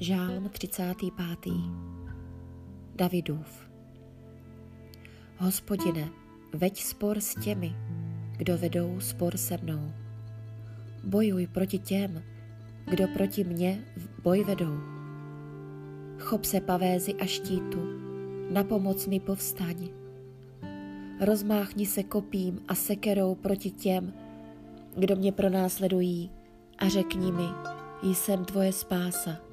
Žálm 35. Davidův. Hospodine, veď spor s těmi, kdo vedou spor se mnou. Bojuj proti těm, kdo proti mně v boj vedou. Chop se pavézy a štítu, na pomoc mi povstaň. Rozmáchni se kopím a sekerou proti těm, kdo mě pronásledují a řekni mi, jsem tvoje spása.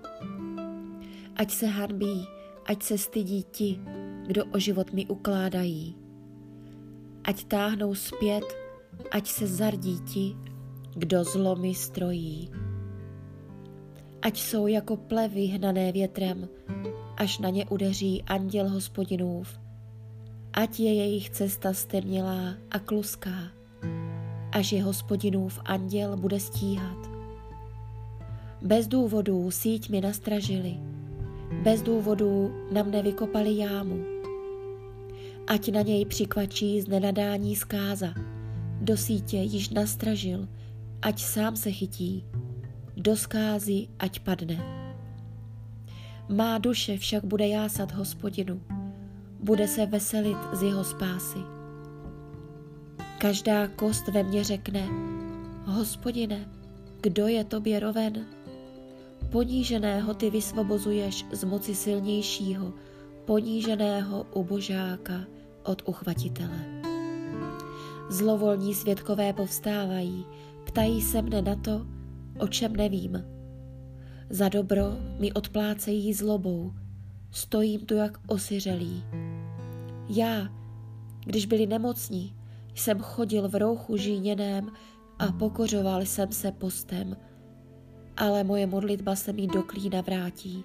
Ať se hanbí, ať se stydí ti, kdo o život mi ukládají. Ať táhnou zpět, ať se zardí ti, kdo zlo mi strojí. Ať jsou jako plevy hnané větrem, až na ně udeří anděl hospodinův. Ať je jejich cesta stemnělá a kluská, až je hospodinův anděl bude stíhat. Bez důvodů síť mi nastražili, bez důvodu na mne vykopali jámu. Ať na něj přikvačí z nenadání zkáza, do sítě již nastražil, ať sám se chytí, do skázy ať padne. Má duše však bude jásat hospodinu, bude se veselit z jeho spásy. Každá kost ve mně řekne, hospodine, kdo je tobě roven? Poníženého ty vysvobozuješ z moci silnějšího, poníženého ubožáka od uchvatitele. Zlovolní svědkové povstávají, ptají se mne na to, o čem nevím. Za dobro mi odplácejí zlobou, stojím tu jak osiřelý. Já, když byli nemocní, jsem chodil v rouchu žíněném a pokořoval jsem se postem, ale moje modlitba se mi do klína vrátí.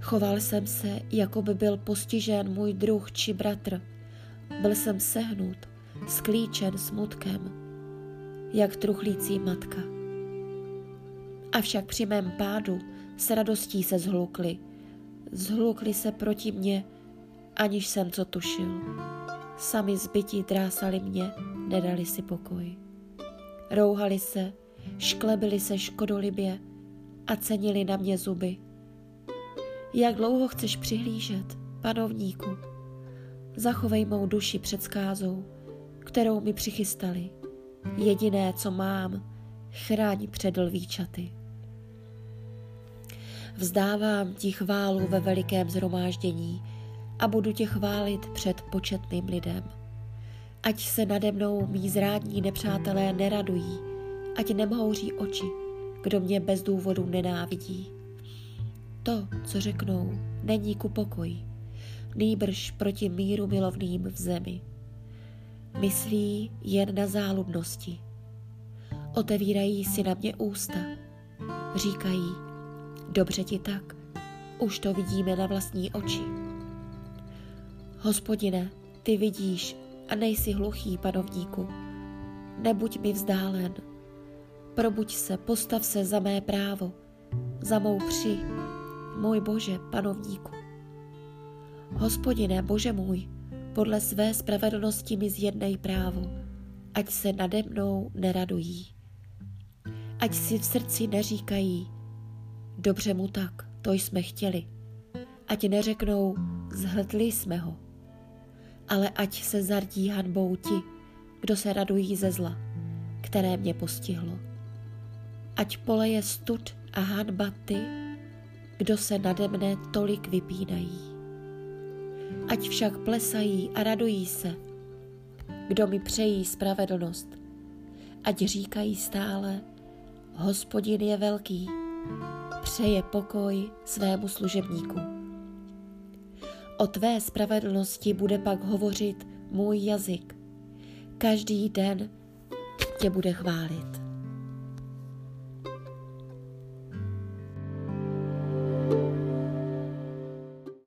Choval jsem se, jako by byl postižen můj druh či bratr. Byl jsem sehnut, sklíčen smutkem, jak truchlící matka. Avšak při mém pádu s radostí se zhlukli. Zhlukli se proti mně, aniž jsem co tušil. Sami zbytí drásali mě, nedali si pokoj. Rouhali se, šklebili se škodolibě a cenili na mě zuby. Jak dlouho chceš přihlížet, panovníku? Zachovej mou duši před skázou, kterou mi přichystali. Jediné, co mám, chráň před lvíčaty. Vzdávám ti chválu ve velikém zhromáždění a budu tě chválit před početným lidem. Ať se nade mnou mý zrádní nepřátelé neradují, ať nemhouří oči, kdo mě bez důvodu nenávidí. To, co řeknou, není ku pokoji, nýbrž proti míru milovným v zemi. Myslí jen na záludnosti. Otevírají si na mě ústa. Říkají, dobře ti tak, už to vidíme na vlastní oči. Hospodine, ty vidíš a nejsi hluchý, panovníku. Nebuď mi vzdálen, probuď se, postav se za mé právo, za mou při, můj Bože, panovníku. Hospodine, Bože můj, podle své spravedlnosti mi zjednej právo, ať se nade mnou neradují. Ať si v srdci neříkají, dobře mu tak, to jsme chtěli. Ať neřeknou, zhltli jsme ho. Ale ať se zardí hanbou ti, kdo se radují ze zla, které mě postihlo ať poleje stud a hanba ty, kdo se nade mne tolik vypínají. Ať však plesají a radují se, kdo mi přejí spravedlnost, ať říkají stále, hospodin je velký, přeje pokoj svému služebníku. O tvé spravedlnosti bude pak hovořit můj jazyk. Každý den tě bude chválit.